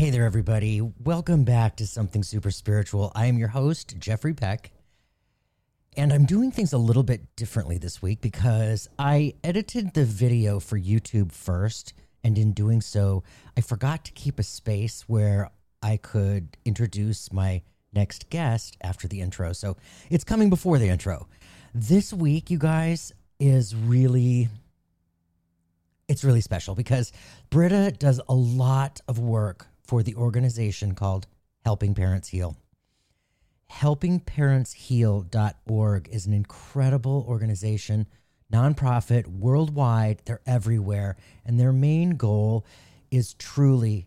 Hey there, everybody. Welcome back to Something Super Spiritual. I am your host, Jeffrey Peck. And I'm doing things a little bit differently this week because I edited the video for YouTube first. And in doing so, I forgot to keep a space where I could introduce my next guest after the intro. So it's coming before the intro. This week, you guys, is really it's really special because Britta does a lot of work for the organization called Helping Parents Heal. HelpingParentsHeal.org is an incredible organization, nonprofit, worldwide. They're everywhere. And their main goal is truly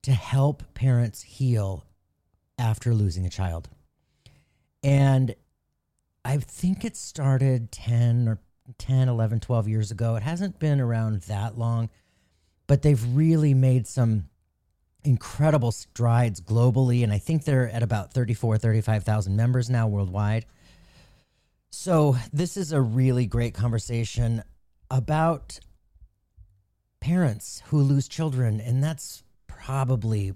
to help parents heal after losing a child. And I think it started 10 or 10, 11, 12 years ago. It hasn't been around that long, but they've really made some incredible strides globally. And I think they're at about 34, 35,000 members now worldwide. So, this is a really great conversation about parents who lose children. And that's probably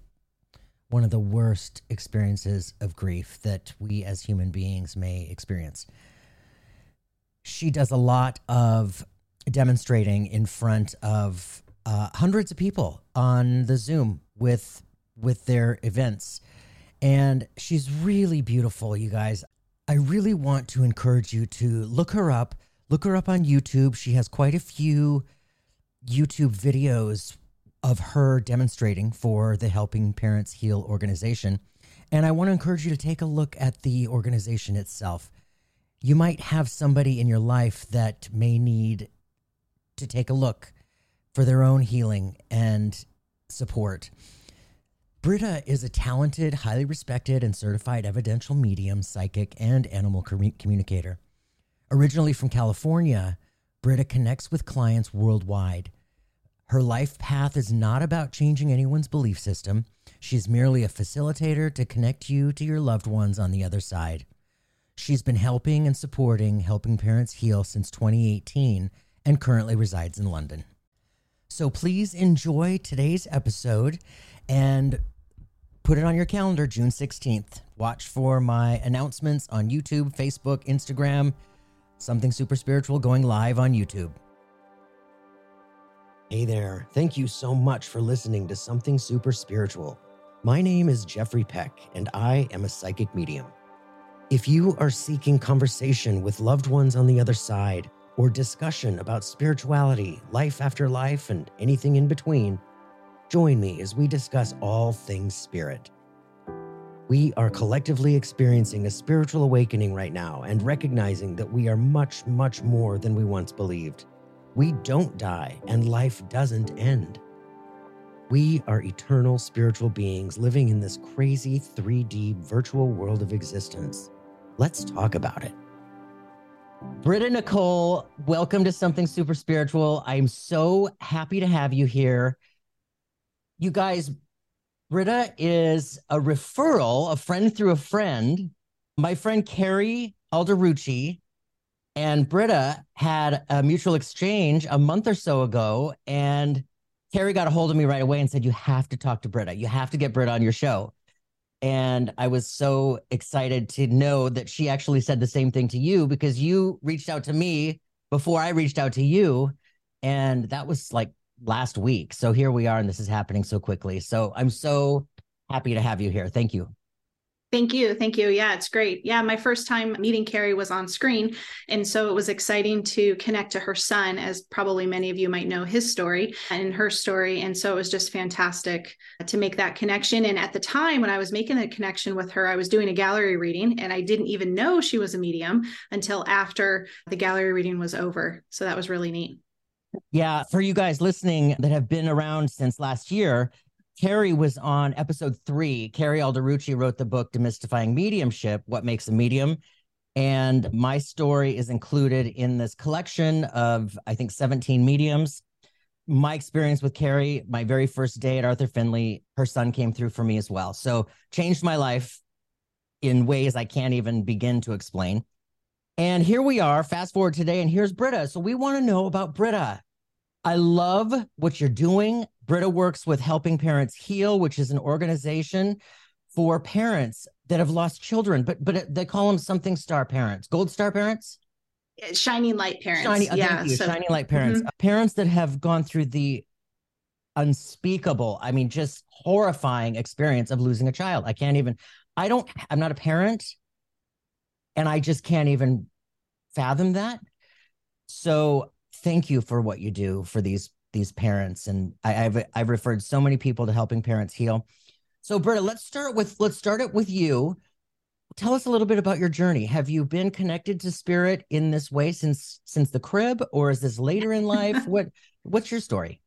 one of the worst experiences of grief that we as human beings may experience. She does a lot of demonstrating in front of uh, hundreds of people on the Zoom with with their events. And she's really beautiful, you guys. I really want to encourage you to look her up. Look her up on YouTube. She has quite a few YouTube videos of her demonstrating for the Helping Parents Heal organization. And I want to encourage you to take a look at the organization itself. You might have somebody in your life that may need to take a look for their own healing and support. Britta is a talented, highly respected, and certified evidential medium, psychic, and animal communicator. Originally from California, Britta connects with clients worldwide. Her life path is not about changing anyone's belief system. She's merely a facilitator to connect you to your loved ones on the other side. She's been helping and supporting Helping Parents Heal since 2018 and currently resides in London. So please enjoy today's episode and put it on your calendar, June 16th. Watch for my announcements on YouTube, Facebook, Instagram, something super spiritual going live on YouTube. Hey there. Thank you so much for listening to Something Super Spiritual. My name is Jeffrey Peck, and I am a psychic medium. If you are seeking conversation with loved ones on the other side, or discussion about spirituality, life after life, and anything in between, join me as we discuss all things spirit. We are collectively experiencing a spiritual awakening right now and recognizing that we are much, much more than we once believed. We don't die and life doesn't end. We are eternal spiritual beings living in this crazy 3D virtual world of existence. Let's talk about it. Britta Nicole, welcome to Something Super Spiritual. I'm so happy to have you here. You guys, Britta is a referral, a friend through a friend. My friend Carrie Alderucci and Britta had a mutual exchange a month or so ago. And Carrie got a hold of me right away and said, You have to talk to Britta. You have to get Britta on your show. And I was so excited to know that she actually said the same thing to you because you reached out to me before I reached out to you. And that was like last week. So here we are, and this is happening so quickly. So I'm so happy to have you here. Thank you. Thank you. Thank you. Yeah, it's great. Yeah, my first time meeting Carrie was on screen. And so it was exciting to connect to her son, as probably many of you might know his story and her story. And so it was just fantastic to make that connection. And at the time when I was making the connection with her, I was doing a gallery reading and I didn't even know she was a medium until after the gallery reading was over. So that was really neat. Yeah, for you guys listening that have been around since last year, Carrie was on episode three. Carrie Alderucci wrote the book Demystifying Mediumship What Makes a Medium. And my story is included in this collection of, I think, 17 mediums. My experience with Carrie, my very first day at Arthur Findlay, her son came through for me as well. So changed my life in ways I can't even begin to explain. And here we are, fast forward today, and here's Britta. So we want to know about Britta. I love what you're doing. Britta works with Helping Parents Heal, which is an organization for parents that have lost children, but but they call them something star parents, gold star parents, shining light parents. Shiny, oh, yeah, so, shining light parents, mm-hmm. parents that have gone through the unspeakable, I mean, just horrifying experience of losing a child. I can't even. I don't. I'm not a parent, and I just can't even fathom that. So thank you for what you do for these these parents, and I, have I've referred so many people to helping parents heal. So, Britta, let's start with let's start it with you. Tell us a little bit about your journey. Have you been connected to spirit in this way since since the crib, or is this later in life? what What's your story?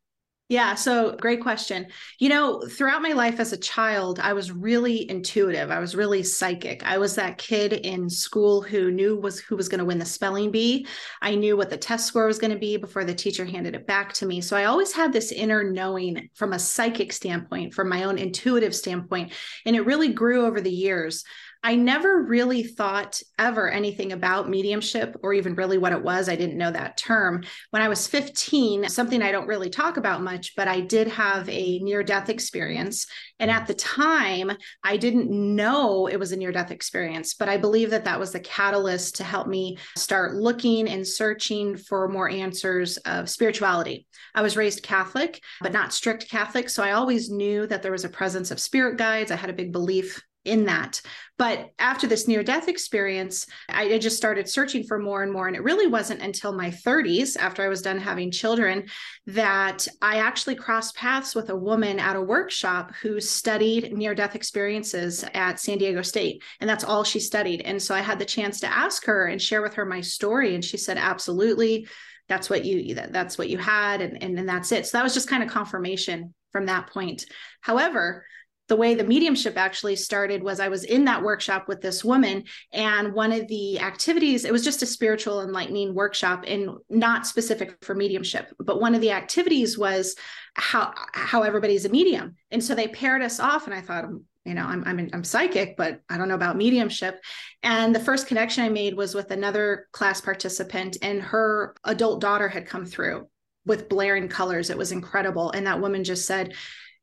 Yeah, so great question. You know, throughout my life as a child, I was really intuitive. I was really psychic. I was that kid in school who knew was who was going to win the spelling bee. I knew what the test score was going to be before the teacher handed it back to me. So I always had this inner knowing from a psychic standpoint, from my own intuitive standpoint, and it really grew over the years. I never really thought ever anything about mediumship or even really what it was. I didn't know that term. When I was 15, something I don't really talk about much, but I did have a near death experience. And at the time, I didn't know it was a near death experience, but I believe that that was the catalyst to help me start looking and searching for more answers of spirituality. I was raised Catholic, but not strict Catholic. So I always knew that there was a presence of spirit guides. I had a big belief in that. But after this near death experience, I, just started searching for more and more. And it really wasn't until my 30s, after I was done having children, that I actually crossed paths with a woman at a workshop who studied near death experiences at San Diego State. And that's all she studied. And so I had the chance to ask her and share with her my story. And she said, absolutely. That's what you that, that's what you had and, and and that's it. So that was just kind of confirmation from that point. However, the way the mediumship actually started was I was in that workshop with this woman, and one of the activities, it was just a spiritual enlightening workshop and not specific for mediumship, but one of the activities was how how everybody's a medium. And so they paired us off, and I thought, you know, I'm I'm I'm psychic, but I don't know about mediumship. And the first connection I made was with another class participant, and her adult daughter had come through with blaring colors. It was incredible. And that woman just said,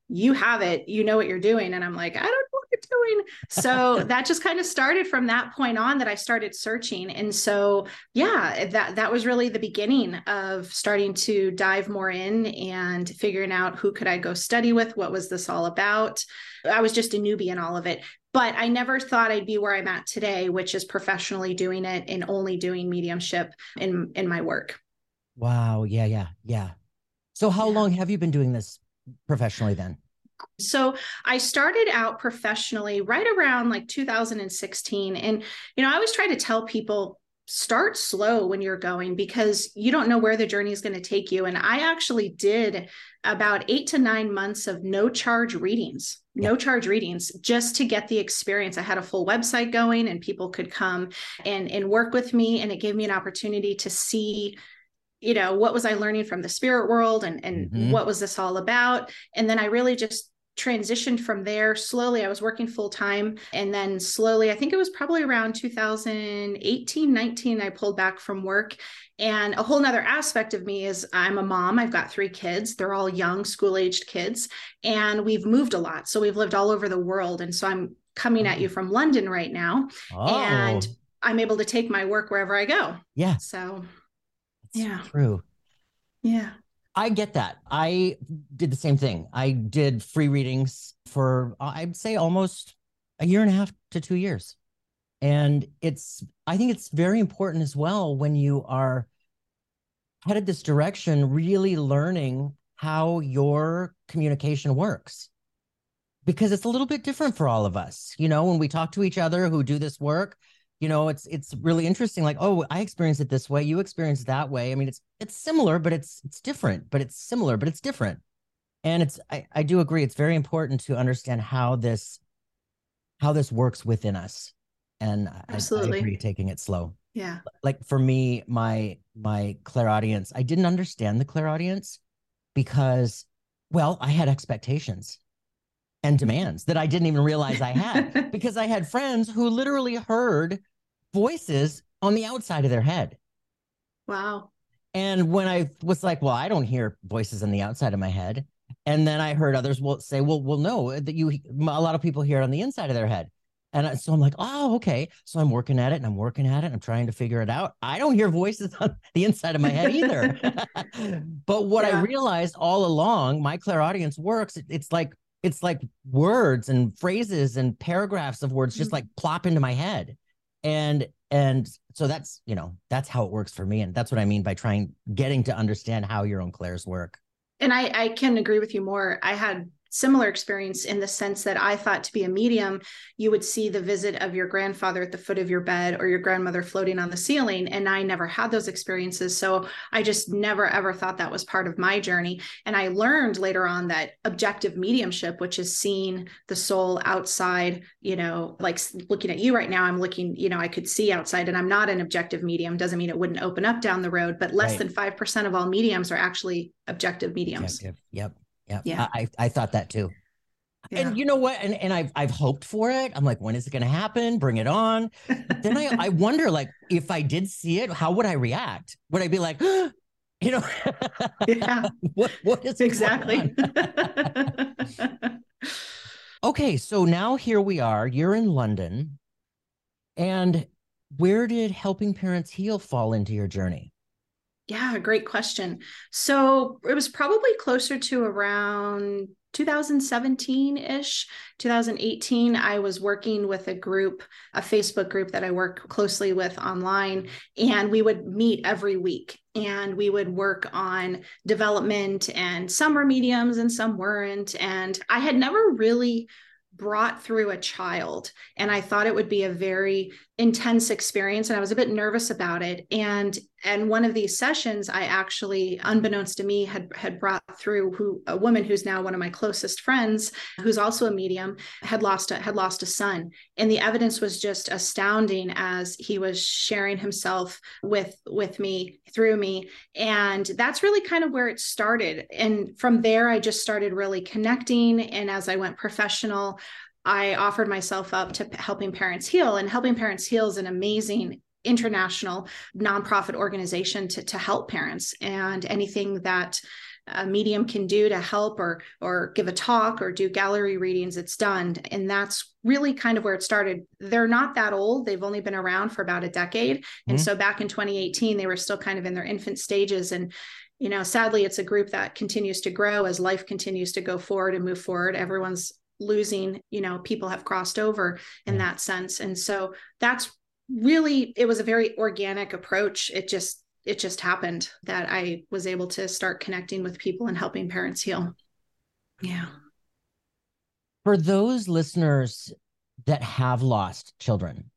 you have it you know what you're doing. And i'm like i don't know what you're doing. So that just kind of started from that point on that i started searching. And so yeah that that was really the beginning of starting to dive more in and figuring out who could i go study with what was this all about. I was just a newbie in all of it but i never thought i'd be where i'm at today which is professionally doing it and only doing mediumship in in my work. Wow. Yeah yeah yeah. So how yeah. long have you been doing this professionally then? So I started out professionally right around like 2016. And, you know, I always try to tell people start slow when you're going because you don't know where the journey is going to take you. And I actually did about eight to nine months of no charge readings, no charge readings just to get the experience. I had a full website going and people could come and, and work with me. And it gave me an opportunity to see you know what was i learning from the spirit world and and mm-hmm. what was this all about? And then i really just transitioned from there. Slowly i was working full time and then slowly i think it was probably around 2018 19 i pulled back from work. And a whole nother aspect of me is i'm a mom. I've got three kids. They're all young school aged kids and we've moved a lot. So we've lived all over the world. And so i'm coming at you oh. from london right now oh. and i'm able to take my work wherever i go. Yeah. So yeah. True. Yeah. I get that. I did the same thing. I did free readings for, I'd say, almost a year and a half to two years. And it's, I think it's very important as well when you are headed this direction, really learning how your communication works. Because it's a little bit different for all of us. You know, when we talk to each other who do this work, you know it's it's really interesting like oh i experienced it this way you experienced that way. I mean it's it's similar but it's it's different but it's similar but it's different. And it's i, I do agree it's very important to understand how this how this works within us. And absolutely I, I agree taking it slow. Yeah. Like for me my my clairaudience i didn't understand the clairaudience because well i had expectations and demands that I didn't even realize I had because I had friends who literally heard voices on the outside of their head. Wow. And when I was like, well, I don't hear voices on the outside of my head. And then I heard others will say, well, well, no, that you, a lot of people hear it on the inside of their head. And so I'm like, oh, okay. So I'm working at it and I'm working at it. And I'm trying to figure it out. I don't hear voices on the inside of my head either. but what yeah. I realized all along, my clairaudience works. It's like it's like words and phrases and paragraphs of words just mm-hmm. like plop into my head. And and so that's you know that's how it works for me. And that's what I mean by trying getting to understand how your own clairs work. And I, I can agree with you more. I had similar experience in the sense that I thought to be a medium, you would see the visit of your grandfather at the foot of your bed or your grandmother floating on the ceiling. And I never had those experiences. So I just never ever thought that was part of my journey. And I learned later on that objective mediumship, which is seeing the soul outside, you know, like looking at you right now, I'm looking, you know, I could see outside and I'm not an objective medium. Doesn't mean it wouldn't open up down the road, but less right. than 5% of all mediums are actually objective mediums. Objective. Yep. Yeah. Yeah. I, I thought that too. Yeah. And you know what? And and I've I've hoped for it. I'm like, when is it gonna happen? Bring it on. But then I, I wonder, like, if I did see it, how would I react? Would I be like, you know, yeah. what what is exactly? okay, so now here we are. You're in London. And where did helping parents heal fall into your journey? Yeah, great question. So it was probably closer to around 2017 ish, 2018. I was working with a group, a Facebook group that I work closely with online, and we would meet every week and we would work on development. And some were mediums and some weren't. And I had never really brought through a child and i thought it would be a very intense experience and i was a bit nervous about it. And and one of these sessions i actually unbeknownst to me had had brought through who a woman who's now one of my closest friends who's also a medium had lost a had lost a son. And the evidence was just astounding as he was sharing himself with with me through me. And that's really kind of where it started. And from there i just started really connecting. And as i went professional I offered myself up to helping parents heal and helping parents heal is an amazing international nonprofit organization to, to help parents. And anything that a medium can do to help or or give a talk or do gallery readings it's done. And that's really kind of where it started. They're not that old. They've only been around for about a decade. Mm-hmm. and so back in 2018 they were still kind of in their infant stages. And you know sadly it's a group that continues to grow as life continues to go forward and move forward. Everyone's losing you know people have crossed over in that sense. And so that's really it was a very organic approach. It just it just happened that i was able to start connecting with people and helping parents heal. Yeah. For those listeners that have lost children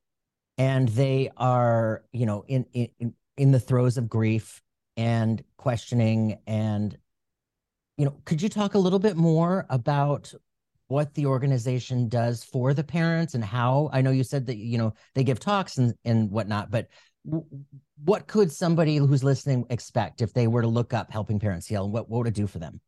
and they are you know in in in the throes of grief and questioning and you know could you talk a little bit more about what the organization does for the parents and how i know you said that you know they give talks and and whatnot but w- what could somebody who's listening expect if they were to look up helping parents heal? What, what would it do for them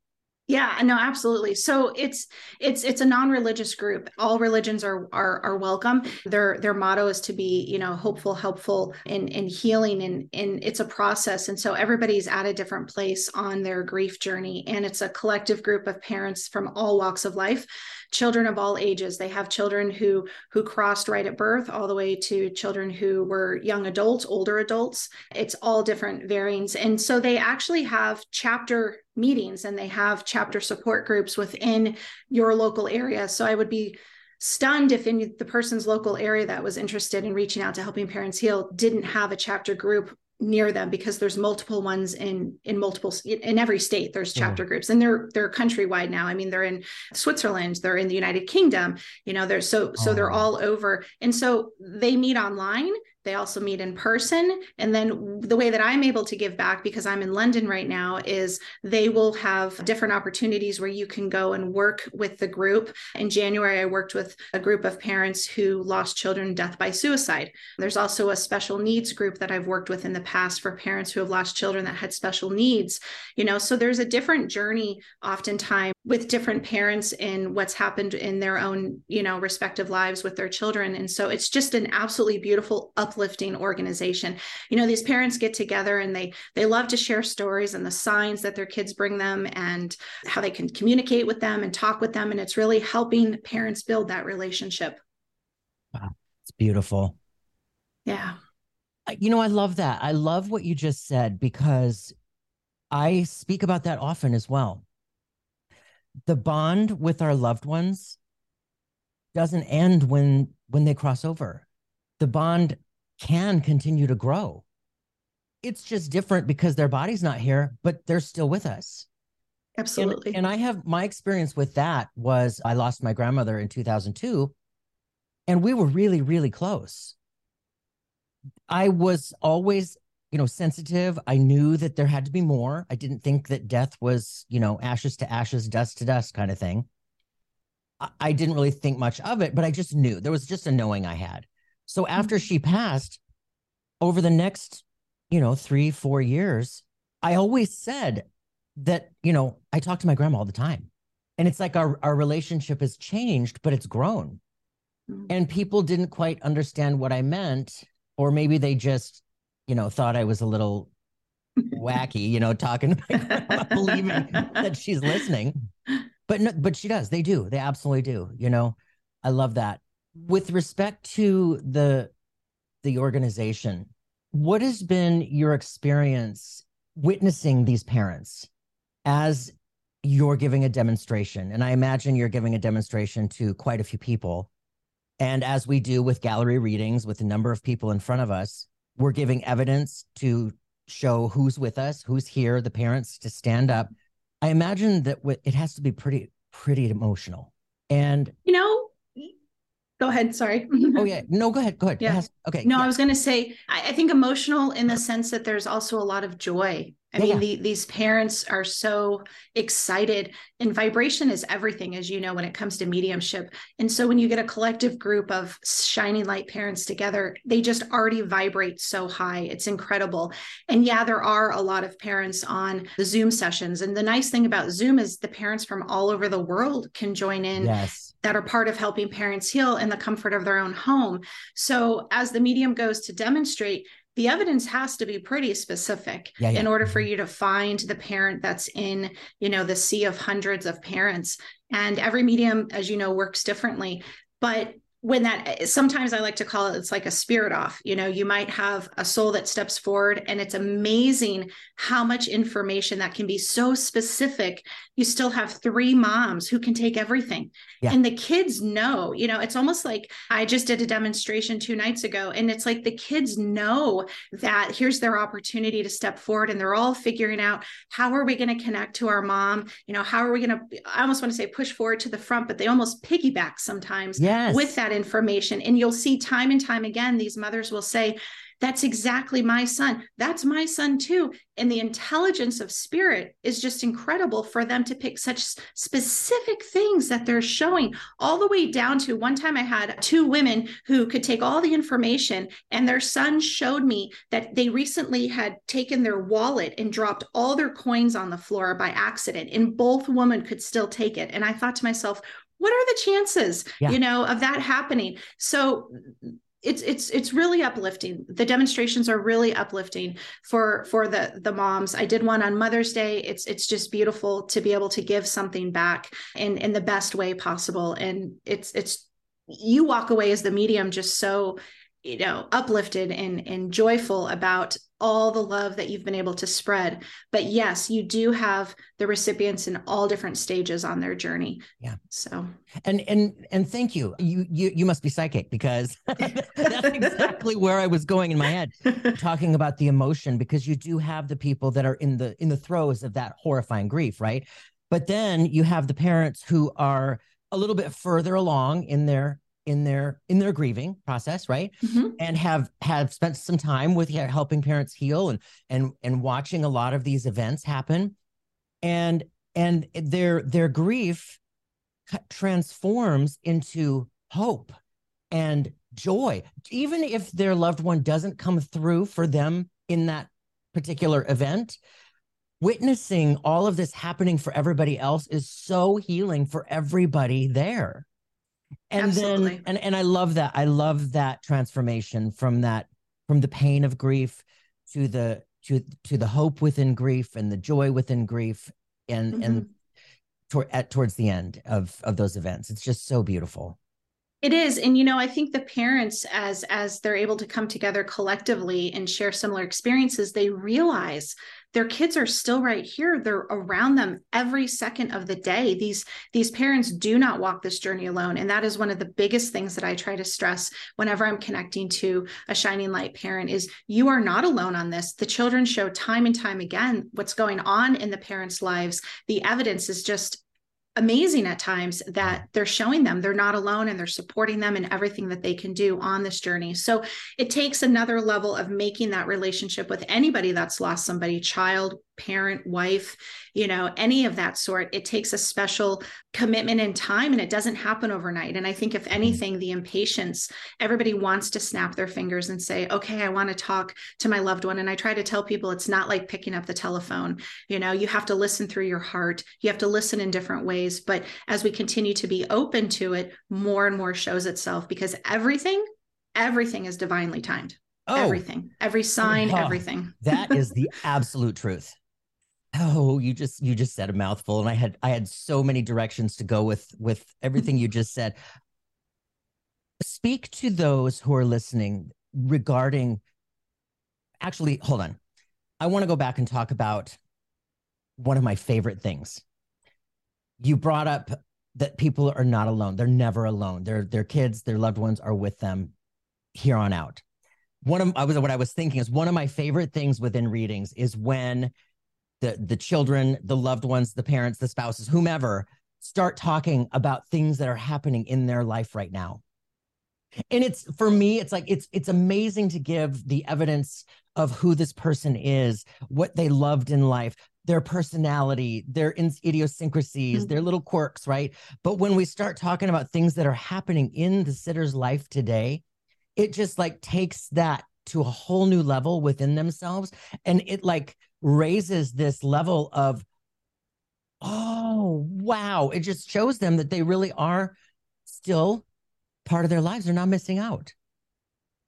yeah, no, absolutely. So it's it's it's a non-religious group. All religions are are are welcome. Their their motto is to be, you know, hopeful, helpful, and and healing, and and it's a process. And so everybody's at a different place on their grief journey, and it's a collective group of parents from all walks of life children of all ages. They have children who who crossed right at birth all the way to children who were young adults older adults. It's all different variants. And so they actually have chapter meetings and they have chapter support groups within your local area. So I would be stunned if in the person's local area that was interested in reaching out to helping parents heal didn't have a chapter group near them because there's multiple ones in in multiple in every state there's mm. chapter groups and they're they're countrywide now. I mean they're in switzerland they're in the united kingdom you know they're so so they're oh. all over. And so they meet online they also meet in person. And then the way that I'm able to give back, because I'm in London right now, is they will have different opportunities where you can go and work with the group. In January, I worked with a group of parents who lost children death by suicide. There's also a special needs group that I've worked with in the past for parents who have lost children that had special needs. You know, so there's a different journey oftentimes with different parents in what's happened in their own you know respective lives with their children and so it's just an absolutely beautiful uplifting organization. You know these parents get together and they they love to share stories and the signs that their kids bring them and how they can communicate with them and talk with them. And it's really helping parents build that relationship. Wow. It's beautiful. Yeah. You know i love that. I love what you just said because i speak about that often as well. The bond with our loved ones doesn't end when when they cross over. The bond can continue to grow it's just different because their body's not here but they're still with us absolutely and, and i have my experience with that was i lost my grandmother in 2002 and we were really really close i was always you know, sensitive. I knew that there had to be more. I didn't think that death was, you know, ashes to ashes, dust to dust kind of thing. I, I didn't really think much of it, but I just knew there was just a knowing I had. So after mm-hmm. she passed, over the next, you know, three, four years, I always said that, you know, I talk to my grandma all the time. And it's like our, our relationship has changed, but it's grown. Mm-hmm. And people didn't quite understand what I meant, or maybe they just you know, thought I was a little wacky, you know, talking to my grandma, believing that she's listening. But no, but she does. They do. They absolutely do. You know, I love that. With respect to the the organization, what has been your experience witnessing these parents as you're giving a demonstration? And I imagine you're giving a demonstration to quite a few people. And as we do with gallery readings with a number of people in front of us, we're giving evidence to show who's with us, who's here, the parents to stand up. I imagine that it has to be pretty, pretty emotional. And you know, go ahead. Sorry. oh yeah, no, go ahead. Go ahead. Yeah. Has, okay. No, yeah. I was going to say, I, I think emotional in the sense that there's also a lot of joy I yeah. mean, the, these parents are so excited, and vibration is everything, as you know, when it comes to mediumship. And so, when you get a collective group of shining light parents together, they just already vibrate so high. It's incredible. And yeah, there are a lot of parents on the Zoom sessions. And the nice thing about Zoom is the parents from all over the world can join in. Yes that are part of helping parents heal in the comfort of their own home. So, as the medium goes to demonstrate, the evidence has to be pretty specific yeah, yeah. in order for mm-hmm. you to find the parent that's in you know the sea of hundreds of parents and every medium as you know works differently but when that eh, sometimes I like to call it it's like a spirit off. You know, you might have a soul that steps forward and it's amazing how much information that can be so specific. You still have three moms who can take everything. Yeah. And the kids know, you know, it's almost like I just did a demonstration two nights ago and it's like the kids know that here's their opportunity to step forward and they're all figuring out how are we going to connect to our mom? You know, how are we going to I almost want to say push forward to the front, but they almost piggyback sometimes yes. with that information. And you'll see time and time again, these mothers will say, that's exactly my son. That's my son too. And the intelligence of spirit is just incredible for them to pick such specific things that they're showing, all the way down to one time I had two women who could take all the information, and their son showed me that they recently had taken their wallet and dropped all their coins on the floor by accident, and both women could still take it. And I thought to myself, what are the chances yeah. you know of that happening? So it's it's it's really uplifting. The demonstrations are really uplifting for for the the moms. I did one on mother's day. It's it's just beautiful to be able to give something back in in the best way possible. And it's it's you walk away as the medium just so you know uplifted and and joyful about all the love that you've been able to spread. But yes you do have the recipients in all different stages on their journey. Yeah. So. And and and thank you. You you, you must be psychic because that's exactly where i was going in my head talking about the emotion because you do have the people that are in the in the throes of that horrifying grief right? But then you have the parents who are a little bit further along in their in their in their grieving process right? Mm-hmm. and have have spent some time with helping parents heal and and and watching a lot of these events happen. And and their their grief transforms into hope and joy. Even if their loved one doesn't come through for them in that particular event witnessing all of this happening for everybody else is so healing for everybody there and Absolutely. then and, and i love that i love that transformation from that from the pain of grief to the to to the hope within grief and the joy within grief and mm-hmm. and toward at towards the end of of those events it's just so beautiful it is and you know i think the parents as as they're able to come together collectively and share similar experiences they realize their kids are still right here. They're around them every second of the day. These these parents do not walk this journey alone. And that is one of the biggest things that i try to stress whenever i'm connecting to a shining light parent is you are not alone on this. The children show time and time again what's going on in the parents lives. The evidence is just amazing at times that they're showing them they're not alone and they're supporting them in everything that they can do on this journey. So it takes another level of making that relationship with anybody that's lost somebody, child, parent, wife, you know, any of that sort. It takes a special commitment and time and it doesn't happen overnight. And I think, if mm-hmm. anything, the impatience, everybody wants to snap their fingers and say, okay, I want to talk to my loved one. And I try to tell people it's not like picking up the telephone. You know, you have to listen through your heart, you have to listen in different ways. But as we continue to be open to it, more and more shows itself because everything, everything is divinely timed. Oh, everything, every sign, everything. that is the absolute truth. Oh, you just you just said a mouthful, and I had I had so many directions to go with with everything you just said. Speak to those who are listening regarding. Actually, hold on. I want to go back and talk about one of my favorite things. You brought up that people are not alone. They're never alone. Their their kids, their loved ones are with them here on out. One of I was what I was thinking is one of my favorite things within readings is when the the children, the loved ones, the parents, the spouses, whomever start talking about things that are happening in their life right now. And it's for me, it's like it's it's amazing to give the evidence of who this person is, what they loved in life, their personality, their idiosyncrasies, mm-hmm. their little quirks, right? But when we start talking about things that are happening in the sitter's life today, it just like takes that to a whole new level within themselves. And it like raises this level of, oh, wow. It just shows them that they really are still part of their lives. They're not missing out.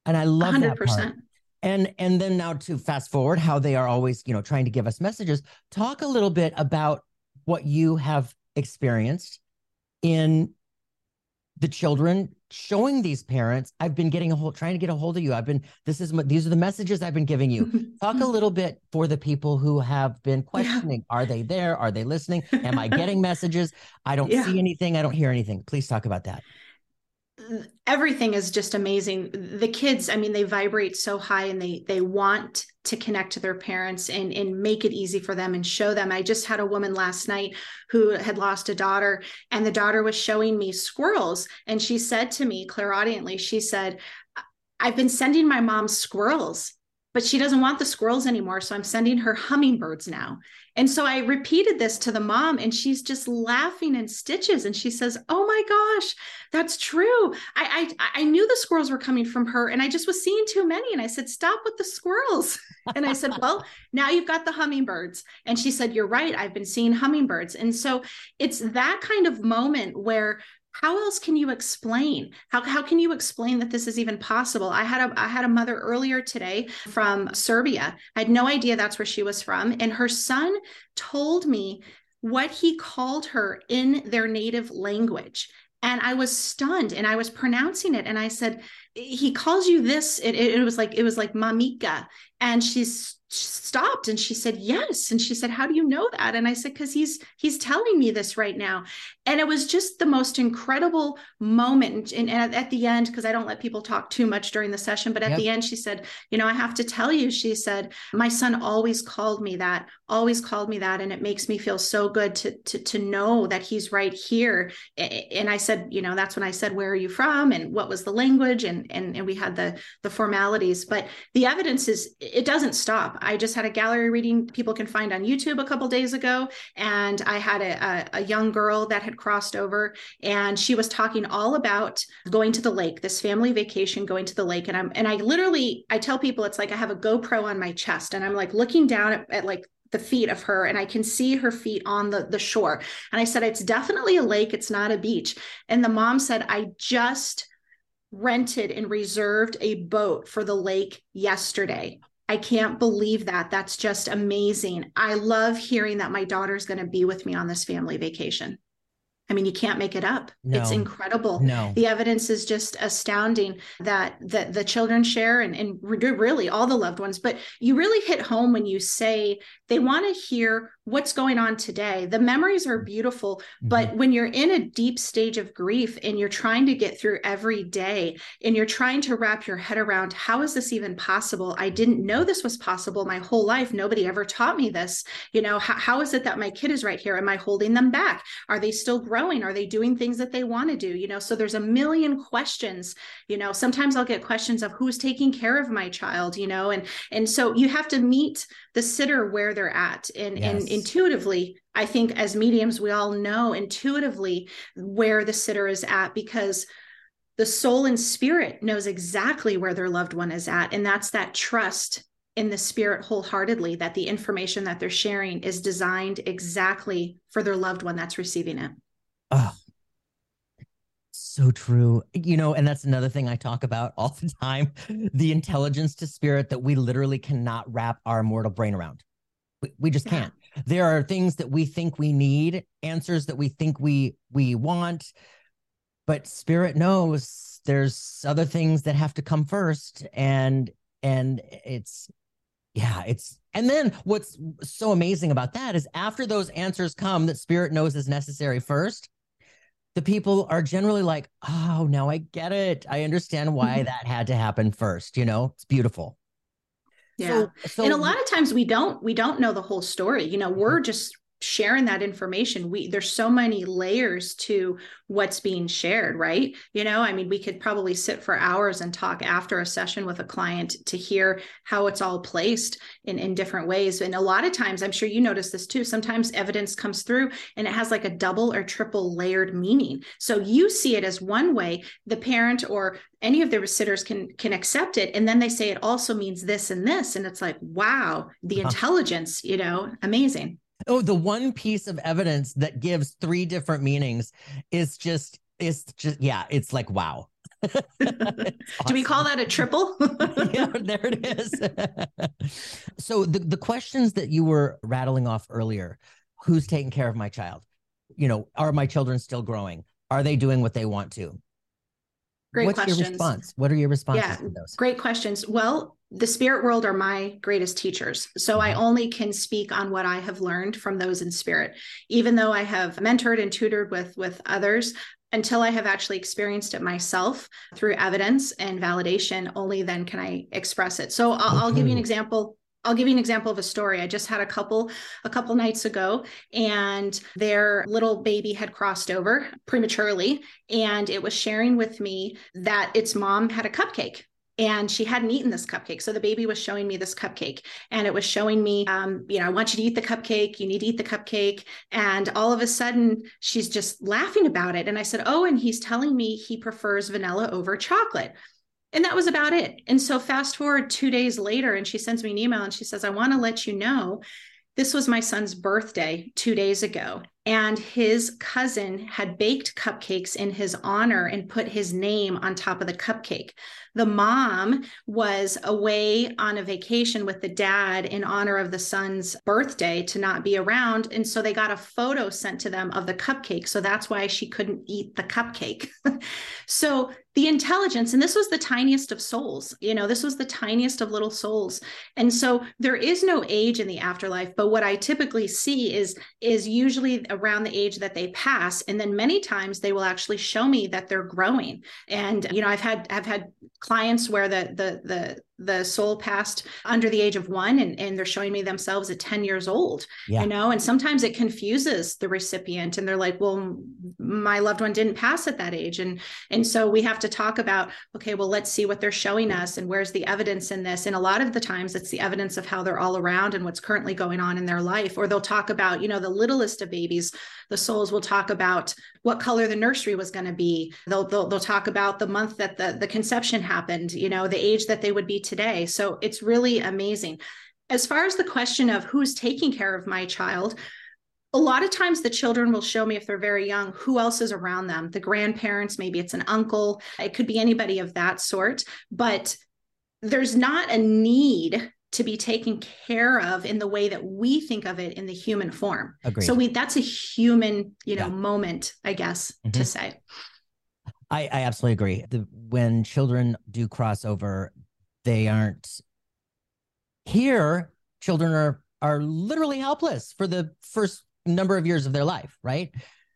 And I love 100%. that part. And and then now to fast forward how they are always, you know, trying to give us messages. Talk a little bit about what you have experienced in the children showing these parents i've been getting a hold trying to get a hold of you. I've been this is what these are the messages i've been giving you. Talk a little bit for the people who have been questioning yeah. are they there? Are they listening? Am i getting messages? I don't yeah. see anything. I don't hear anything. Please talk about that. Everything is just amazing. The kids i mean they vibrate so high and they they want to connect to their parents and and make it easy for them and show them. I just had a woman last night who had lost a daughter and the daughter was showing me squirrels. And she said to me clairaudiently she said i've been sending my mom squirrels but she doesn't want the squirrels anymore. So I'm sending her hummingbirds now. And so I repeated this to the mom, and she's just laughing in stitches. And she says, Oh my gosh, that's true. I, I, I knew the squirrels were coming from her, and I just was seeing too many. And I said, Stop with the squirrels. and I said, Well, now you've got the hummingbirds. And she said, You're right. I've been seeing hummingbirds. And so it's that kind of moment where how else can you explain? How, how can you explain that this is even possible? I had a i had a mother earlier today from serbia. I had no idea that's where she was from. And her son told me what he called her in their native language. And i was stunned and i was pronouncing it. And i said he calls you this. It, it, was like it was like mamika and she's stopped and she said yes. And she said how do you know that? And i said because he's he's telling me this right now. And it was just the most incredible moment and, and at the end because i don't let people talk too much during the session but at yep. the end she said you know i have to tell you she said my son always called me that always called me that and it makes me feel so good to to, to know that he's right here. And i said you know that's when i said where are you from? and what was the language? and and, and we had the the formalities. But the evidence is it doesn't stop I just had a gallery reading people can find on YouTube a couple days ago. And I had a, a, a young girl that had crossed over and she was talking all about going to the lake, this family vacation, going to the lake. And I'm, and I literally, I tell people it's like I have a GoPro on my chest and I'm like looking down at, at like the feet of her and I can see her feet on the, the shore. And I said, It's definitely a lake, it's not a beach. And the mom said, I just rented and reserved a boat for the lake yesterday. I can't believe that. That's just amazing. I love hearing that my daughter's going to be with me on this family vacation. I mean, you can't make it up. No. It's incredible. No. The evidence is just astounding that that the children share and, and really all the loved ones. But you really hit home when you say they want to hear what's going on today. The memories are beautiful, mm-hmm. but when you're in a deep stage of grief and you're trying to get through every day and you're trying to wrap your head around how is this even possible? I didn't know this was possible my whole life. Nobody ever taught me this. You know, how, how is it that my kid is right here? Am I holding them back? Are they still growing? Are they doing things that they want to do? You know, so there's a million questions. You know, sometimes I'll get questions of who's taking care of my child, you know, and and so you have to meet the sitter where they're at. And yes. and intuitively i think as mediums we all know intuitively where the sitter is at because the soul and spirit knows exactly where their loved one is at. And that's that trust in the spirit wholeheartedly that the information that they're sharing is designed exactly for their loved one that's receiving it. Oh so true. You know, and that's another thing I talk about all the time the intelligence to spirit that we literally cannot wrap our mortal brain around. We, we just can't. There are things that we think we need, answers that we think we we want, but spirit knows there's other things that have to come first and and it's yeah, it's and then what's so amazing about that is after those answers come that spirit knows is necessary first, the people are generally like, oh, now I get it. I understand why that had to happen first. You know, it's beautiful. Yeah. So, so, and a lot of times we don't we don't know the whole story. You know, we're mm-hmm. just sharing that information we there's so many layers to what's being shared right? You know i mean we could probably sit for hours and talk after a session with a client to hear how it's all placed in in different ways. And a lot of times i'm sure you notice this too sometimes evidence comes through and it has like a double or triple layered meaning. So you see it as one way the parent or any of the sitters can can accept it. And then they say it also means this and this. And it's like wow the uh-huh. intelligence you know amazing Oh, the one piece of evidence that gives three different meanings is just is just yeah, it's like wow. awesome. Do we call that a triple? yeah, there it is. so the the questions that you were rattling off earlier, who's taking care of my child? You know, are my children still growing? Are they doing what they want to? Great What's questions. your response? What are your responses yeah, Great questions. Well, the spirit world are my greatest teachers. So I mm-hmm. only can speak on what I have learned from those in spirit. Even though I have mentored and tutored with with others, until I have actually experienced it myself through evidence and validation, only then can I express it. So I'll, okay. I'll give you an example I'll give you an example of a story. I just had a couple a couple nights ago and their little baby had crossed over prematurely and it was sharing with me that its mom had a cupcake and she hadn't eaten this cupcake. So the baby was showing me this cupcake and it was showing me, um, you know, I want you to eat the cupcake. You need to eat the cupcake. And all of a sudden, she's just laughing about it. And I said, Oh, and he's telling me he prefers vanilla over chocolate. And that was about it. And so fast forward two days later, and she sends me an email and she says, I want to let you know this was my son's birthday two days ago, and his cousin had baked cupcakes in his honor and put his name on top of the cupcake. The mom was away on a vacation with the dad in honor of the son's birthday to not be around. And so they got a photo sent to them of the cupcake. So that's why she couldn't eat the cupcake. so the intelligence and this was the tiniest of souls you know this was the tiniest of little souls and so there is no age in the afterlife but what i typically see is is usually around the age that they pass and then many times they will actually show me that they're growing. And you know i've had i've had clients where the the the the soul passed under the age of one and, and they're showing me themselves at 10 years old yeah. you know and sometimes it confuses the recipient and they're like well my loved one didn't pass at that age and and so we have to talk about okay well let's see what they're showing us and where's the evidence in this and a lot of the times it's the evidence of how they're all around and what's currently going on in their life or they'll talk about you know the littlest of babies the souls will talk about what color the nursery was going to be they'll, they'll they'll talk about the month that the the conception happened you know the age that they would be today. So it's really amazing. as far as the question of who's taking care of my child, a lot of times the children will show me if they're very young who else is around them the grandparents maybe it's an uncle it could be anybody of that sort but there's not a need to be taken care of in the way that we think of it in the human form. Agreed. So we that's a human, you know, yeah. moment, I guess, mm-hmm. to say. I, I absolutely agree. The, when children do crossover, they aren't here. Children are are literally helpless for the first number of years of their life, right?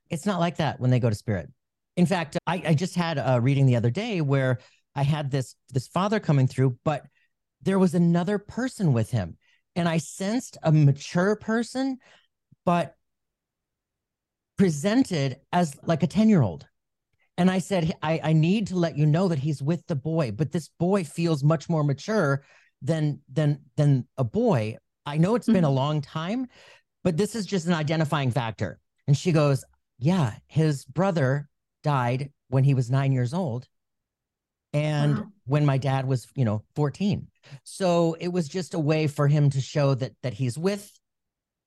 It's not like that when they go to spirit. In fact, I, I just had a reading the other day where I had this this father coming through, but there was another person with him. And I sensed a mature person, but presented as like a 10 year old. And I said, I, I need to let you know that he's with the boy, but this boy feels much more mature than than than a boy. I know it's mm-hmm. been a mm-hmm. long time, but this is just an identifying factor. And she goes, Yeah, his brother died when he was nine years old. And wow. when my dad was, you know, 14. So it was just a way for him to show that that he's with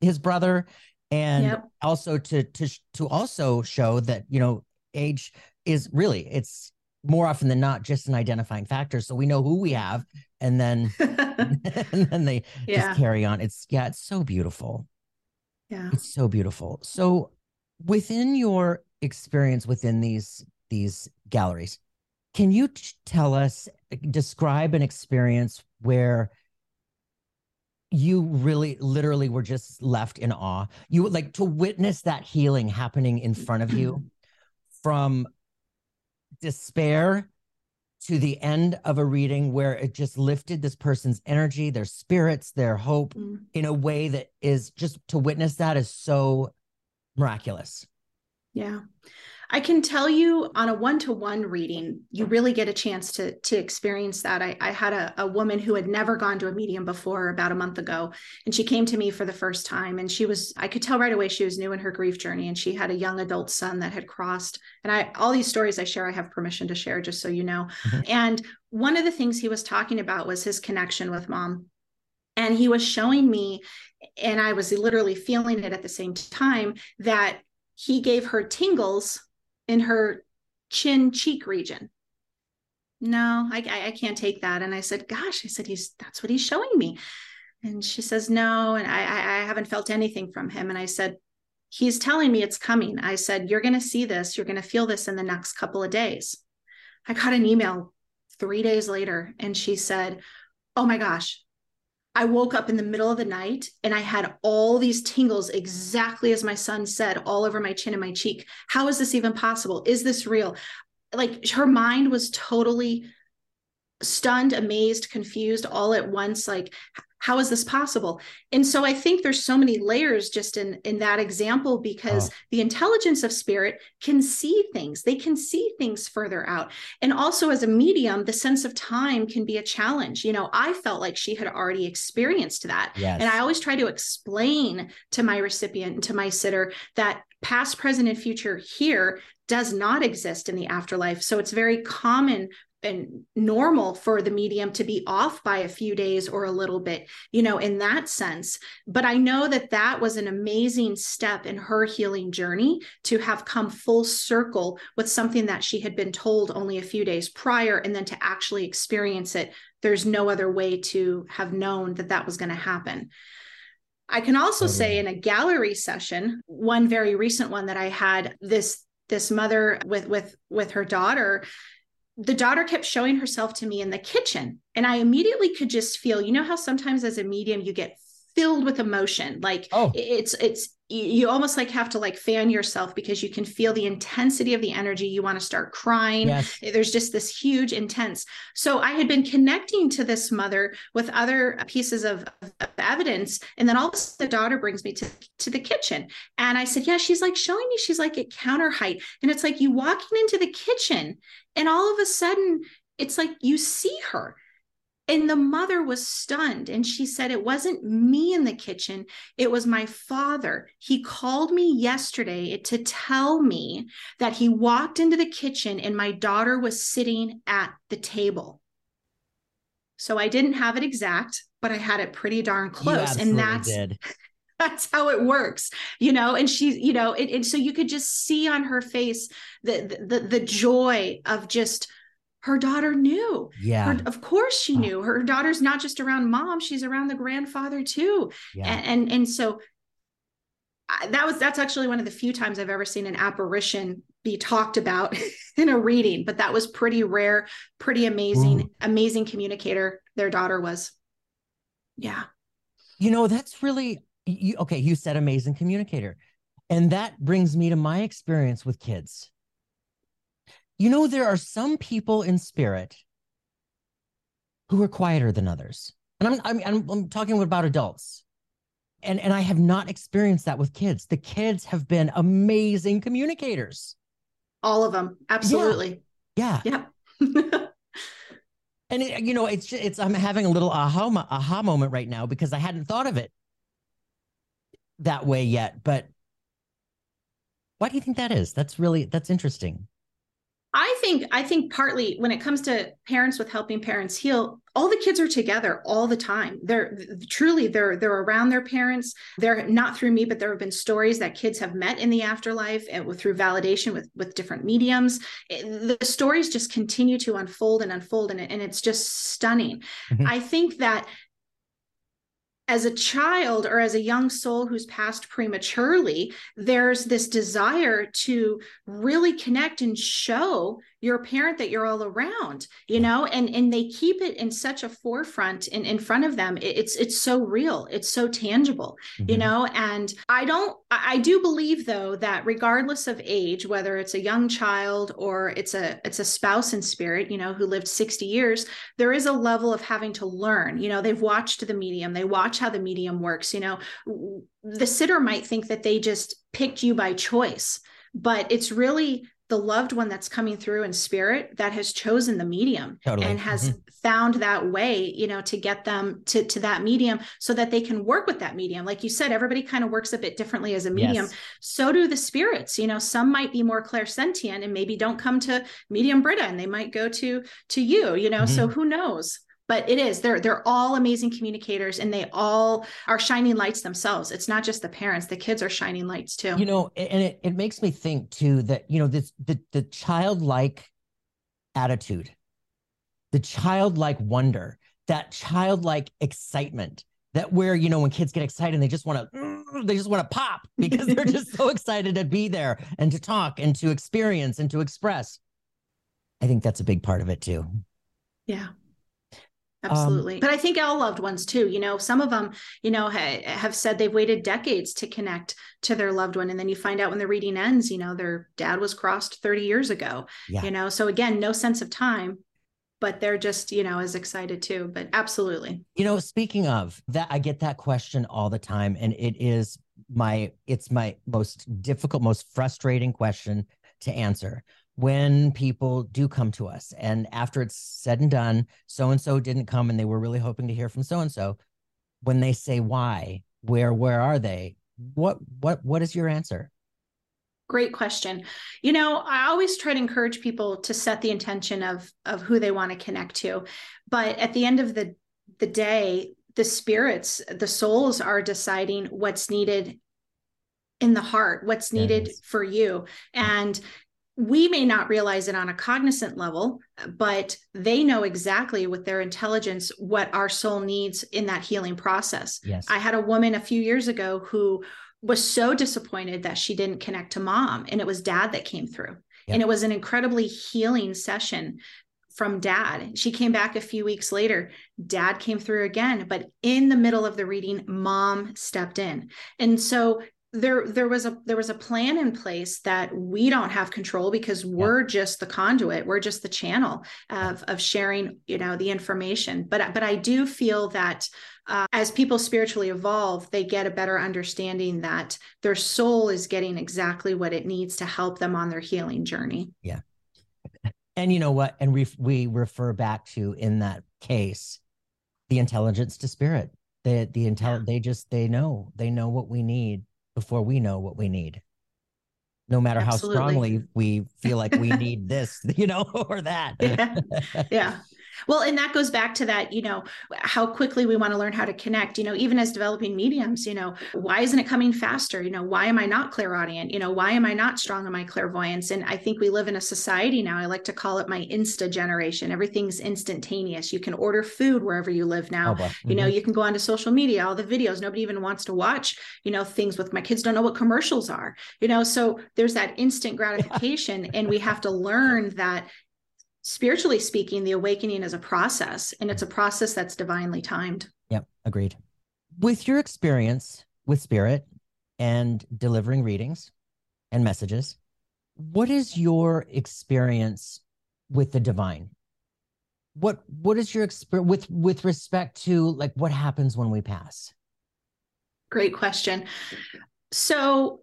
his brother and yep. also to to to also show that, you know, age is really it's more often than not just an identifying factor so we know who we have and then and then they yeah. just carry on it's yeah it's so beautiful yeah it's so beautiful so within your experience within these these galleries can you tell us, describe an experience where you really literally were just left in awe? You like to witness that healing happening in front of you from despair to the end of a reading where it just lifted this person's energy, their spirits, their hope mm. in a way that is just to witness that is so miraculous. Yeah. I can tell you on a one-to-one reading, you really get a chance to to experience that. I, I had a, a woman who had never gone to a medium before about a month ago, and she came to me for the first time. And she was, I could tell right away she was new in her grief journey, and she had a young adult son that had crossed. And I all these stories I share, I have permission to share, just so you know. Mm-hmm. And one of the things he was talking about was his connection with mom. And he was showing me, and I was literally feeling it at the same time, that he gave her tingles in her chin cheek region. No, I, I, can't take that. And I said, gosh, I said, he's, that's what he's showing me. And she says, no. And I, I, I haven't felt anything from him. And I said, he's telling me it's coming. I said, you're going to see this. You're going to feel this in the next couple of days. I got an email three days later and she said, oh my gosh, I woke up in the middle of the night and I had all these tingles exactly as my son said all over my chin and my cheek. How is this even possible? Is this real? Like her mind was totally stunned, amazed, confused all at once. Like, how is this possible? And so i think there's so many layers just in in that example because oh. the intelligence of spirit can see things. They can see things further out. And also as a medium the sense of time can be a challenge. You know i felt like she had already experienced that. Yes. and i always try to explain to my recipient and to my sitter that past present and future here does not exist in the afterlife. So it's very common and normal for the medium to be off by a few days or a little bit you know in that sense. But i know that that was an amazing step in her healing journey to have come full circle with something that she had been told only a few days prior and then to actually experience it. There's no other way to have known that that was going to happen. I can also say in a gallery session, one very recent one that I had this this mother with with with her daughter the daughter kept showing herself to me in the kitchen and i immediately could just feel you know how sometimes as a medium you get filled with emotion like oh. it's it's you almost like have to like fan yourself because you can feel the intensity of the energy. You want to start crying. Yes. there's just this huge intense. So i had been connecting to this mother with other pieces of, of evidence and then all of a sudden the daughter brings me to, to the kitchen. And i said yeah she's like showing me she's like at counter height. And it's like you walking into the kitchen and all of a sudden it's like you see her and the mother was stunned. And she said, It wasn't me in the kitchen, it was my father. He called me yesterday to tell me that he walked into the kitchen and my daughter was sitting at the table. So I didn't have it exact, but I had it pretty darn close. and that's did. that's how it works you know and she you know and, and so you could just see on her face the the the joy of just her daughter knew yeah her, of course she uh-huh. knew her daughter's not just around mom she's around the grandfather too yeah. and, and and so that was that's actually one of the few times I've ever seen an apparition be talked about in a reading, but that was pretty rare, pretty amazing, Ooh. amazing communicator their daughter was. Yeah. You know, that's really you, okay. You said amazing communicator. And that brings me to my experience with kids. You know, there are some people in spirit who are quieter than others. And I'm, I'm, I'm, I'm talking about adults and and I have not experienced that with kids. The kids have been amazing communicators. All of them, absolutely. Yeah. Yeah. and it, you know, it's it's I'm having a little aha aha moment right now because I hadn't thought of it that way yet. But why do you think that is? That's really that's interesting. I think I think partly when it comes to parents with helping parents heal, all the kids are together all the time. They're truly they're they're around their parents. They're not through me, but there have been stories that kids have met in the afterlife and through validation with with different mediums. It, the stories just continue to unfold and unfold, and, and it's just stunning. Mm-hmm. I think that as a child or as a young soul who's passed prematurely, there's this desire to really connect and show your parent that you're all around, you know, and and they keep it in such a forefront in, in front of them. it's it's so real, it's so tangible, mm-hmm. you know. And I don't I do believe though that regardless of age, whether it's a young child or it's a it's a spouse in spirit, you know, who lived 60 years, there is a level of having to learn. You know, they've watched the medium, they watch how the medium works, you know. The sitter might think that they just picked you by choice, but it's really the loved one that's coming through in spirit that has chosen the medium totally. and has mm-hmm. found that way you know to get them to to that medium so that they can work with that medium like you said everybody kind of works a bit differently as a medium yes. so do the spirits you know some might be more clairsentient and maybe don't come to medium britta and they might go to to you you know mm-hmm. so who knows but it is they're they're all amazing communicators and they all are shining lights themselves. It's not just the parents the kids are shining lights too. You know and it, it makes me think too that you know this the the childlike attitude the childlike wonder that childlike excitement that where you know when kids get excited and they just want to they just want to pop because they're just so excited to be there and to talk and to experience and to express. I think that's a big part of it too. Yeah Absolutely. Um, but I think all loved ones too, you know, some of them, you know, ha- have said they've waited decades to connect to their loved one. And then you find out when the reading ends, you know, their dad was crossed 30 years ago, yeah. you know, so again, no sense of time, but they're just, you know, as excited too. But absolutely. You know, speaking of that, I get that question all the time. And it is my, it's my most difficult, most frustrating question to answer when people do come to us. And after it's said and done so and so didn't come and they were really hoping to hear from so and so when they say why where where are they? What what what is your answer? Great question. You know i always try to encourage people to set the intention of of who they want to connect to. But at the end of the the day the spirits the souls are deciding what's needed in the heart what's needed yes. for you. And we may not realize it on a cognizant level, but they know exactly with their intelligence what our soul needs in that healing process. Yes. I had a woman a few years ago who was so disappointed that she didn't connect to mom, and it was dad that came through. Yep. And it was an incredibly healing session from dad. She came back a few weeks later. Dad came through again, but in the middle of the reading, mom stepped in. And so there there was a there was a plan in place that we don't have control because we're just the conduit we're just the channel of of sharing you know the information. But but i do feel that uh, as people spiritually evolve they get a better understanding that their soul is getting exactly what it needs to help them on their healing journey. Yeah. And you know what? And we we refer back to in that case the intelligence to spirit. The the intel yeah. they just they know they know what we need before we know what we need no matter Absolutely. how strongly we feel like we need this you know or that yeah. yeah Well, and that goes back to that, you know, how quickly we want to learn how to connect, you know, even as developing mediums, you know, why isn't it coming faster? You know, why am I not clairaudient? You know, why am I not strong in my clairvoyance? And I think we live in a society now, I like to call it my insta generation. Everything's instantaneous. You can order food wherever you live now. Oh, mm-hmm. You know, mm-hmm. you can go onto social media, all the videos, nobody even wants to watch, you know, things with my kids don't know what commercials are, you know, so there's that instant gratification. and we have to learn that spiritually speaking, the awakening is a process and it's a process that's divinely timed. Yep, agreed. With your experience with spirit and delivering readings and messages, what is your experience with the divine? What what is your experience with with respect to like what happens when we pass? Great question. So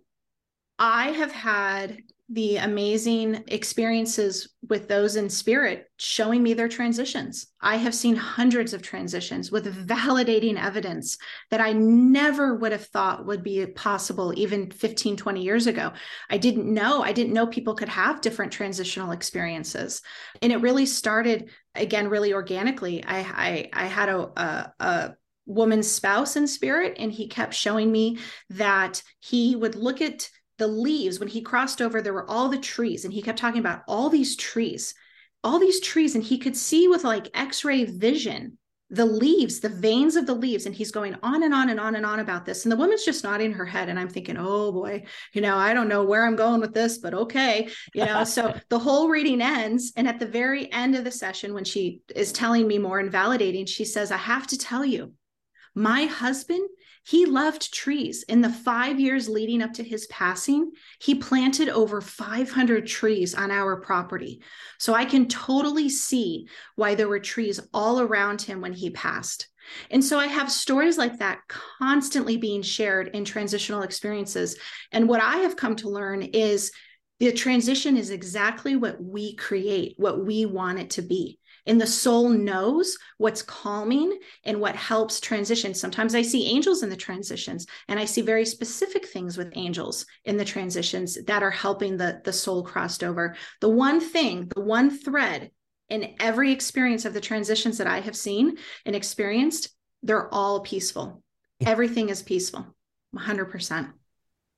I have had the amazing experiences with those in spirit showing me their transitions. I have seen hundreds of transitions with validating evidence that I never would have thought would be possible even 15, 20 years ago. I didn't know. I didn't know people could have different transitional experiences. And it really started, again, really organically. I, I, I had a, a, a woman's spouse in spirit, and he kept showing me that he would look at the leaves when he crossed over there were all the trees and he kept talking about all these trees all these trees and he could see with like x-ray vision the leaves the veins of the leaves and he's going on and on and on and on about this and the woman's just nodding her head and i'm thinking oh boy you know i don't know where i'm going with this but okay you know so the whole reading ends and at the very end of the session when she is telling me more and validating she says i have to tell you my husband he loved trees. In the five years leading up to his passing, he planted over 500 trees on our property. So I can totally see why there were trees all around him when he passed. And so I have stories like that constantly being shared in transitional experiences. And what I have come to learn is the transition is exactly what we create, what we want it to be and the soul knows what's calming and what helps transition. Sometimes I see angels in the transitions, and I see very specific things with angels in the transitions that are helping the, the soul crossed over. The one thing, the one thread in every experience of the transitions that I have seen and experienced, they're all peaceful. Everything is peaceful, 100%.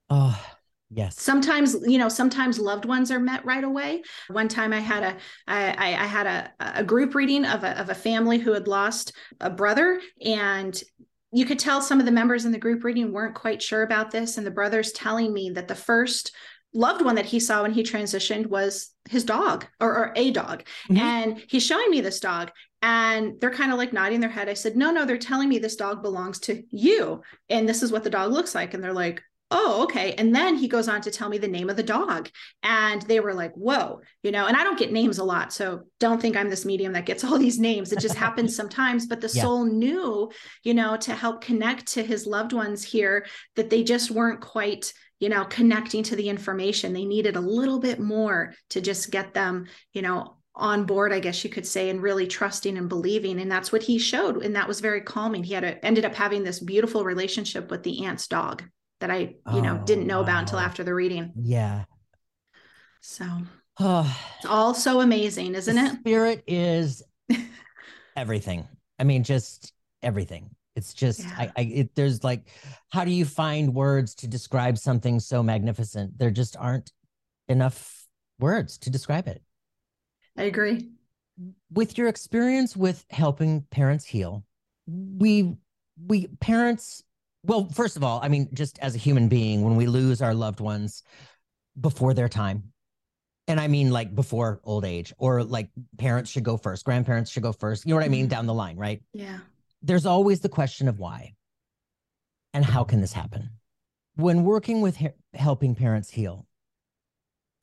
Oh, Yes. Sometimes, you know, sometimes loved ones are met right away. One time I had a, I, I had a, a group reading of a, of a family who had lost a brother and you could tell some of the members in the group reading weren't quite sure about this. And the brother's telling me that the first loved one that he saw when he transitioned was his dog or, or a dog. Mm-hmm. And he's showing me this dog and they're kind of like nodding their head. I said, no, no, they're telling me this dog belongs to you. And this is what the dog looks like. And they're like, oh, okay. And then he goes on to tell me the name of the dog. And they were like, whoa, you know, and I don't get names a lot. So don't think I'm this medium that gets all these names. It just happens sometimes. But the yeah. soul knew, you know, to help connect to his loved ones here that they just weren't quite you know connecting to the information they needed a little bit more to just get them you know on board i guess you could say and really trusting and believing and that's what he showed and that was very calming he had a, ended up having this beautiful relationship with the aunt's dog that I, you oh, know, didn't know wow. about until after the reading. Yeah. So oh, it's all so amazing, isn't it? Spirit is everything. I mean, just everything. It's just, yeah. I, I it, there's like, how do you find words to describe something so magnificent? There just aren't enough words to describe it. I agree. With your experience with helping parents heal, we, we parents well, first of all, I mean, just as a human being, when we lose our loved ones before their time, and I mean like before old age, or like parents should go first, grandparents should go first, you know what I mean? Mm-hmm. Down the line, right? Yeah. There's always the question of why and how can this happen? When working with he- helping parents heal,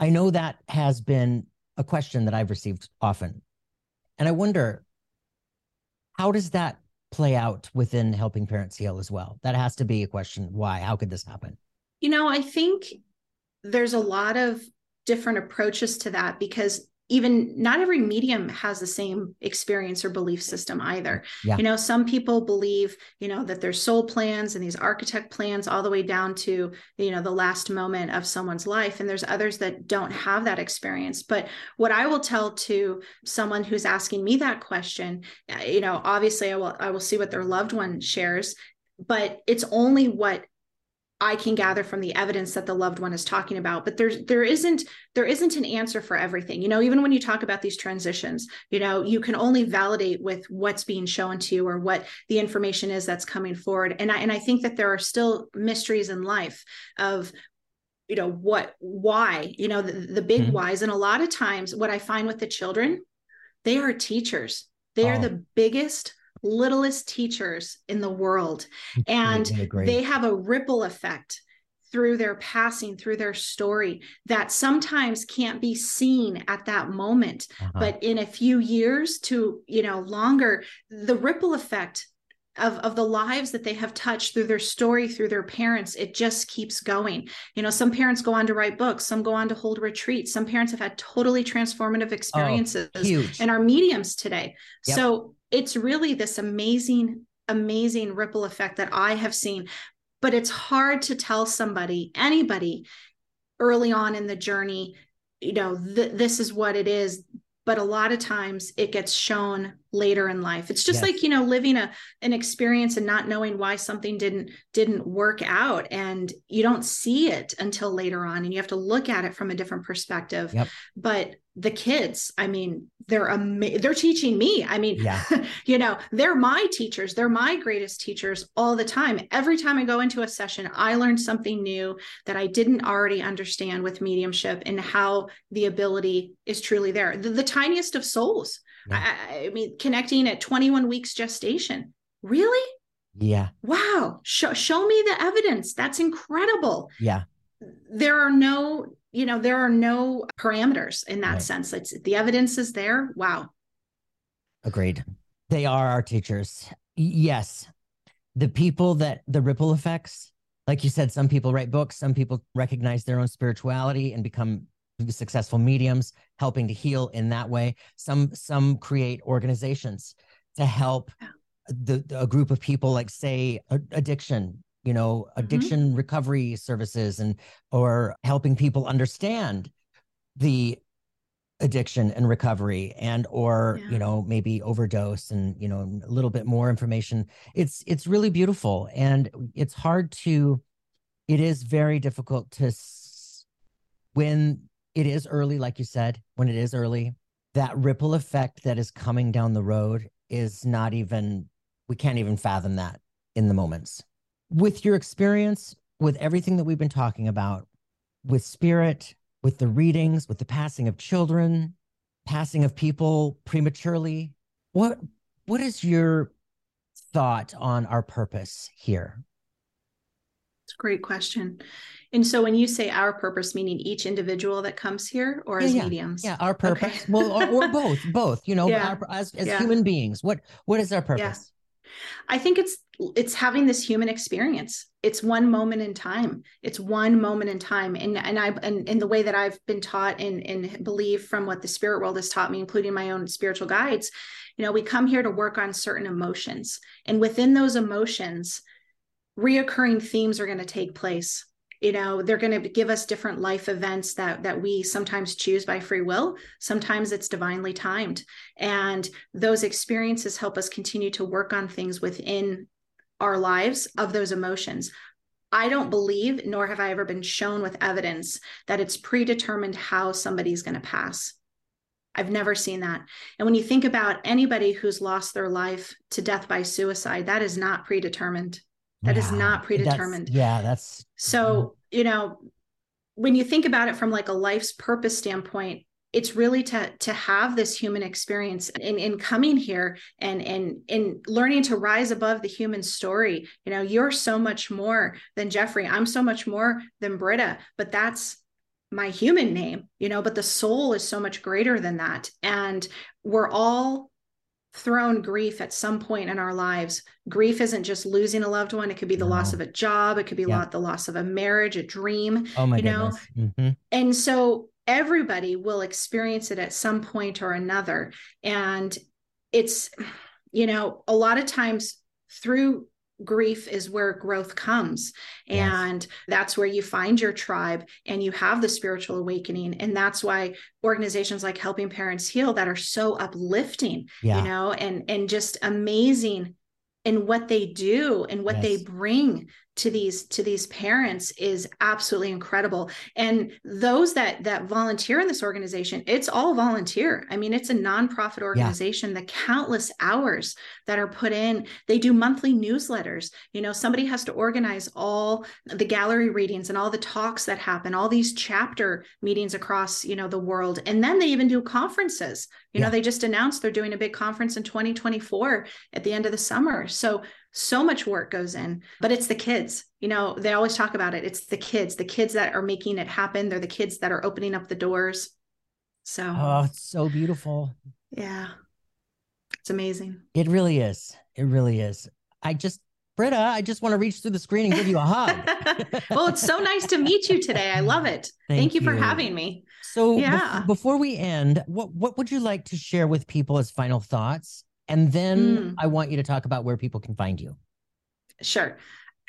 I know that has been a question that I've received often. And I wonder, how does that play out within helping parents heal as well? That has to be a question. Why? How could this happen? You know, I think there's a lot of different approaches to that because even not every medium has the same experience or belief system either. Yeah. You know, some people believe, you know, that there's soul plans and these architect plans all the way down to, you know, the last moment of someone's life. And there's others that don't have that experience. But what I will tell to someone who's asking me that question, uh, you know, obviously I will I will see what their loved one shares, but it's only what I can gather from the evidence that the loved one is talking about. But there's there isn't there isn't an answer for everything. You know, even when you talk about these transitions, you know, you can only validate with what's being shown to you or what the information is that's coming forward. And I and I think that there are still mysteries in life of you know what why you know the, the big mm-hmm. whys and a lot of times what i find with the children they are teachers they oh. are the biggest littlest teachers in the world. And they have a ripple effect through their passing, through their story that sometimes can't be seen at that moment. Uh-huh. But in a few years to, you know, longer, the ripple effect of, of the lives that they have touched through their story, through their parents, it just keeps going. You know, some parents go on to write books, some go on to hold retreats. Some parents have had totally transformative oh, experiences oh, and are mediums today. Yep. So it's really this amazing, amazing ripple effect that I have seen. But it's hard to tell somebody, anybody early on in the journey, you know, th- this is what it is. But a lot of times it gets shown later in life it's just yes. like you know living a an experience and not knowing why something didn't didn't work out and you don't see it until later on and you have to look at it from a different perspective yep. but the kids i mean they're ama- they're teaching me i mean yeah. you know they're my teachers they're my greatest teachers all the time every time i go into a session i learn something new that i didn't already understand with mediumship and how the ability is truly there the, the tiniest of souls yeah. I, I, mean, connecting at 21 weeks gestation. Really? Yeah. Wow. Show, show me the evidence. That's incredible. Yeah. There are no, you know, there are no parameters in that right. sense. It's the evidence is there. Wow. Agreed. They are our teachers. Yes. The people that the ripple effects, like you said, some people write books, some people recognize their own spirituality and become successful mediums helping to heal in that way some some create organizations to help the, a group of people like say addiction you know mm-hmm. addiction mm-hmm. recovery services and or helping people understand the addiction and recovery and or yeah. you know maybe overdose and you know a little bit more information it's it's really beautiful and it's hard to it is very difficult to when it is early, like you said, when it is early, that ripple effect that is coming down the road is not even, we can't even fathom that in the moments. With your experience, with everything that we've been talking about, with spirit, with the readings, with the passing of children, passing of people prematurely, what what is your thought on our purpose here? It's a great question. And so when you say our purpose, meaning each individual that comes here or yeah, as yeah. mediums? Yeah, our purpose. Okay. well, or, or, both, both, you know, yeah. our, as, as human beings, what, what is our purpose? I think it's, it's having this human experience. It's one moment in time. It's one moment in time. And, and I, and in the way that I've been taught and, and believe from what the spirit world has taught me, including my own spiritual guides, you know, we come here to work on certain emotions and within those emotions, reoccurring themes are going to take place you know they're going to give us different life events that that we sometimes choose by free will sometimes it's divinely timed and those experiences help us continue to work on things within our lives of those emotions I don't believe, nor have I ever been shown with evidence that it's predetermined how somebody's going to pass. I've never seen that. And when you think about anybody who's lost their life to death by suicide, that is not predetermined. That yeah, is not predetermined. That's, yeah, that's so, mm-hmm. you know, when you think about it from like a life's purpose standpoint, it's really to to have this human experience in in coming here and and in learning to rise above the human story you know you're so much more than jeffrey i'm so much more than britta but that's my human name you know but the soul is so much greater than that and we're all thrown grief at some point in our lives. Grief isn't just losing a loved one, it could be the no. loss of a job, it could be yeah. the loss of a marriage, a dream, oh my you know. Mm-hmm. And so everybody will experience it at some point or another. And it's, you know, a lot of times through grief is where growth comes yes. and that's where you find your tribe and you have the spiritual awakening and that's why organizations like helping parents heal that are so uplifting yeah. you know and and just amazing in what they do and what yes. they bring to these to these parents is absolutely incredible. And those that that volunteer in this organization it's all volunteer. I mean it's a nonprofit organization yeah. the countless hours that are put in. They do monthly newsletters. You know somebody has to organize all the gallery readings and all the talks that happen all these chapter meetings across you know the world. And then they even do conferences. You yeah. know they just announced they're doing a big conference in 2024 at the end of the summer. So so much work goes in but it's the kids. You know they always talk about it. It's the kids the kids that are making it happen. They're the kids that are opening up the doors. Oh, so oh it's so beautiful. Yeah. It's amazing. It really is. It really is. I just Britta, I just want to reach through the screen and give you a hug. well, it's so nice to meet you today. I love it. Thank, Thank you, you, for having me. So, yeah. Be- before we end, what what would you like to share with people as final thoughts and then mm. I want you to talk about where people can find you. Sure.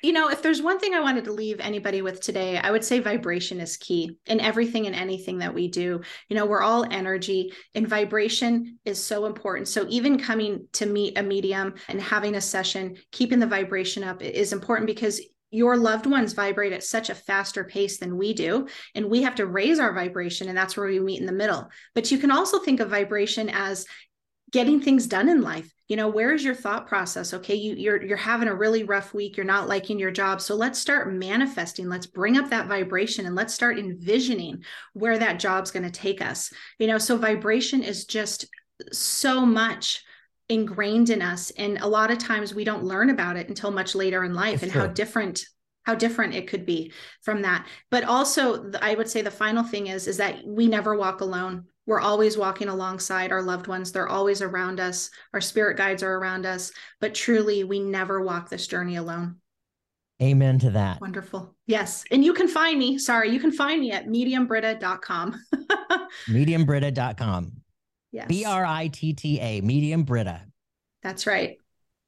You know, if there's one thing I wanted to leave anybody with today, I would say vibration is key in everything and anything that we do. You know, we're all energy and vibration is so important. So even coming to meet a medium and having a session, keeping the vibration up is important because your loved ones vibrate at such a faster pace than we do and we have to raise our vibration and that's where we meet in the middle but you can also think of vibration as getting things done in life. You know where is your thought process? Okay you you're you're having a really rough week. You're not liking your job. So let's start manifesting. Let's bring up that vibration and let's start envisioning where that job's going to take us. You know so vibration is just so much ingrained in us and a lot of times we don't learn about it until much later in life and how different how different it could be from that. But also i would say the final thing is is that we never walk alone we're always walking alongside our loved ones. They're always around us. Our spirit guides are around us. But truly we never walk this journey alone. Amen to that. Wonderful. Yes. And you can find me sorry you can find me at mediumbritta.com mediumbritta.com yes. B-r-i-t-t-a medium britta that's right.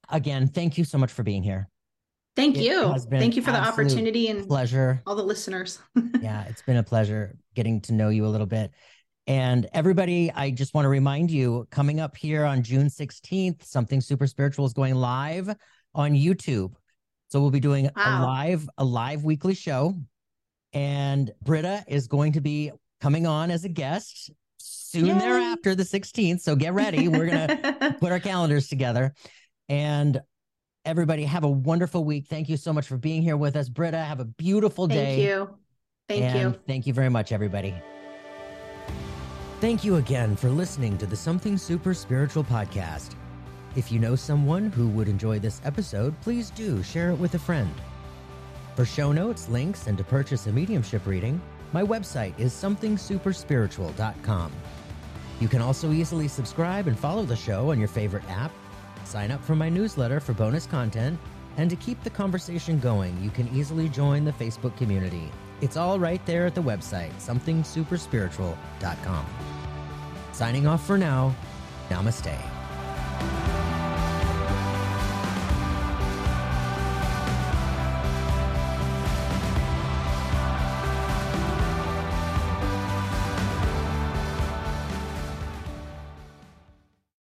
Again thank you so much for being here. Thank it you. Thank you for the opportunity and pleasure. All the listeners. yeah, it's been a pleasure getting to know you a little bit. And everybody, I just want to remind you coming up here on June 16th, something super spiritual is going live on YouTube. So we'll be doing wow. a live, a live weekly show. And Britta is going to be coming on as a guest soon Yay. thereafter, the 16th. So get ready. We're gonna put our calendars together. And everybody have a wonderful week. Thank you so much for being here with us. Britta, have a beautiful day. Thank you. Thank and you. Thank you very much, everybody. Thank you again for listening to the Something Super Spiritual podcast. If you know someone who would enjoy this episode, please do share it with a friend. For show notes, links, and to purchase a mediumship reading, my website is somethingsuperspiritual.com. You can also easily subscribe and follow the show on your favorite app, sign up for my newsletter for bonus content, and to keep the conversation going, you can easily join the Facebook community. It's all right there at the website, somethingsuperspiritual.com. Signing off for now, namaste.